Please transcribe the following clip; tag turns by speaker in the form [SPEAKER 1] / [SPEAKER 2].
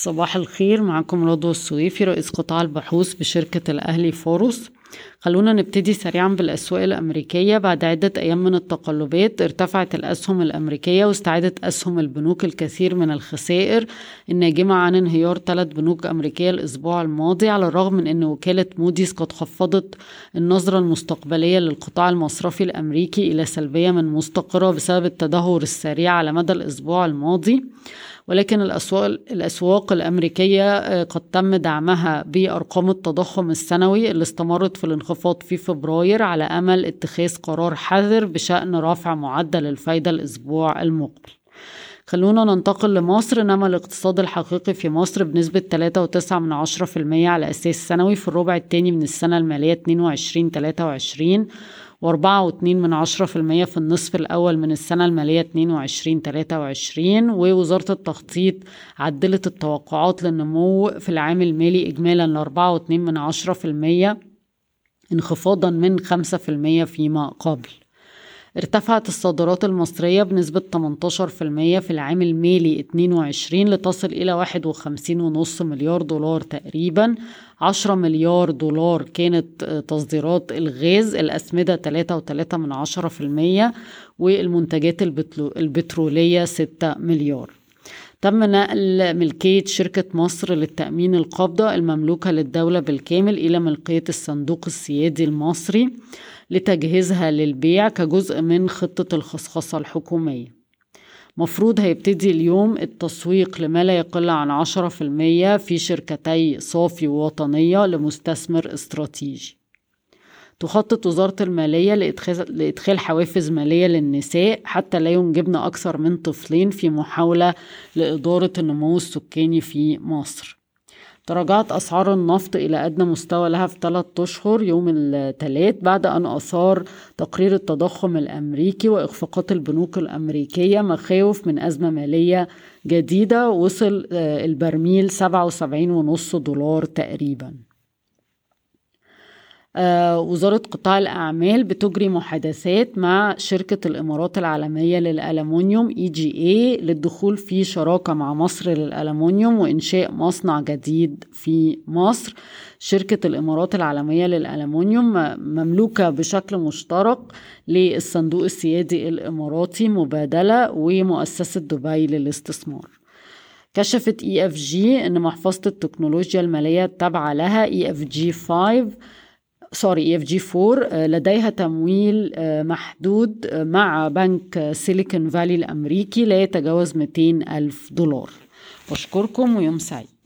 [SPEAKER 1] صباح الخير معكم رضوى السويفي رئيس قطاع البحوث بشركة الأهلي فاروس خلونا نبتدي سريعا بالأسواق الأمريكية. بعد عدة أيام من التقلبات ارتفعت الأسهم الأمريكية واستعادت أسهم البنوك الكثير من الخسائر. الناجمة عن انهيار ثلاث بنوك أمريكية الأسبوع الماضي على الرغم من أن وكالة موديز قد خفضت النظرة المستقبلية للقطاع المصرفي الأمريكي إلى سلبية من مستقرة بسبب التدهور السريع على مدى الأسبوع الماضي. ولكن الأسواق, الأسواق الأمريكية آه، قد تم دعمها بأرقام التضخم السنوي اللي استمرت في الانخفاض في فبراير على أمل اتخاذ قرار حذر بشأن رفع معدل الفايدة الأسبوع المقبل. خلونا ننتقل لمصر. نما الاقتصاد الحقيقي في مصر بنسبة 3.9 من 10% على أساس سنوي في الربع الثاني من السنة المالية 22-23 وأربعة واتنين من عشرة في المية في النصف الأول من السنة المالية اتنين وعشرين تلاتة وعشرين ووزارة التخطيط عدلت التوقعات للنمو في العام المالي إجمالا لأربعة واتنين من عشرة في المية انخفاضا من خمسة في المية فيما قبل. ارتفعت الصادرات المصرية بنسبة 18% في العام المالي 22 لتصل إلى 51.5 مليار دولار تقريبا. 10 مليار دولار كانت تصديرات الغاز الأسمدة 3.3 من 10% والمنتجات البترولية 6 مليار. تم نقل ملكية شركة مصر للتأمين القابضة المملوكة للدولة بالكامل إلى ملكية الصندوق السيادي المصري لتجهيزها للبيع كجزء من خطة الخصخصة الحكومية. مفروض هيبتدي اليوم التسويق لما لا يقل عن عشرة في المية في شركتي صافي ووطنية لمستثمر استراتيجي. تخطط وزارة المالية لإدخال حوافز مالية للنساء حتى لا ينجبن أكثر من طفلين في محاولة لإدارة النمو السكاني في مصر. تراجعت أسعار النفط إلى أدنى مستوى لها في ثلاثة أشهر يوم الثلاث بعد أن أثار تقرير التضخم الأمريكي وإخفاقات البنوك الأمريكية مخاوف من أزمة مالية جديدة وصل آه، البرميل 77.5 دولار تقريباً. وزارة قطاع الأعمال بتجري محادثات مع شركة الإمارات العالمية للألمنيوم EGA للدخول في شراكة مع مصر للألمنيوم وإنشاء مصنع جديد في مصر. شركة الإمارات العالمية للألمنيوم مملوكة بشكل مشترك للصندوق السيادي الإماراتي مبادلة ومؤسسة دبي للاستثمار. كشفت EFG إن محفظة التكنولوجيا المالية التابعة لها EFG 5 sorry EFG 4 لديها تمويل آه، محدود آه، مع بنك سيليكون فالي الأمريكي لا يتجاوز 200 ألف دولار. بشكركم ويوم سعيد.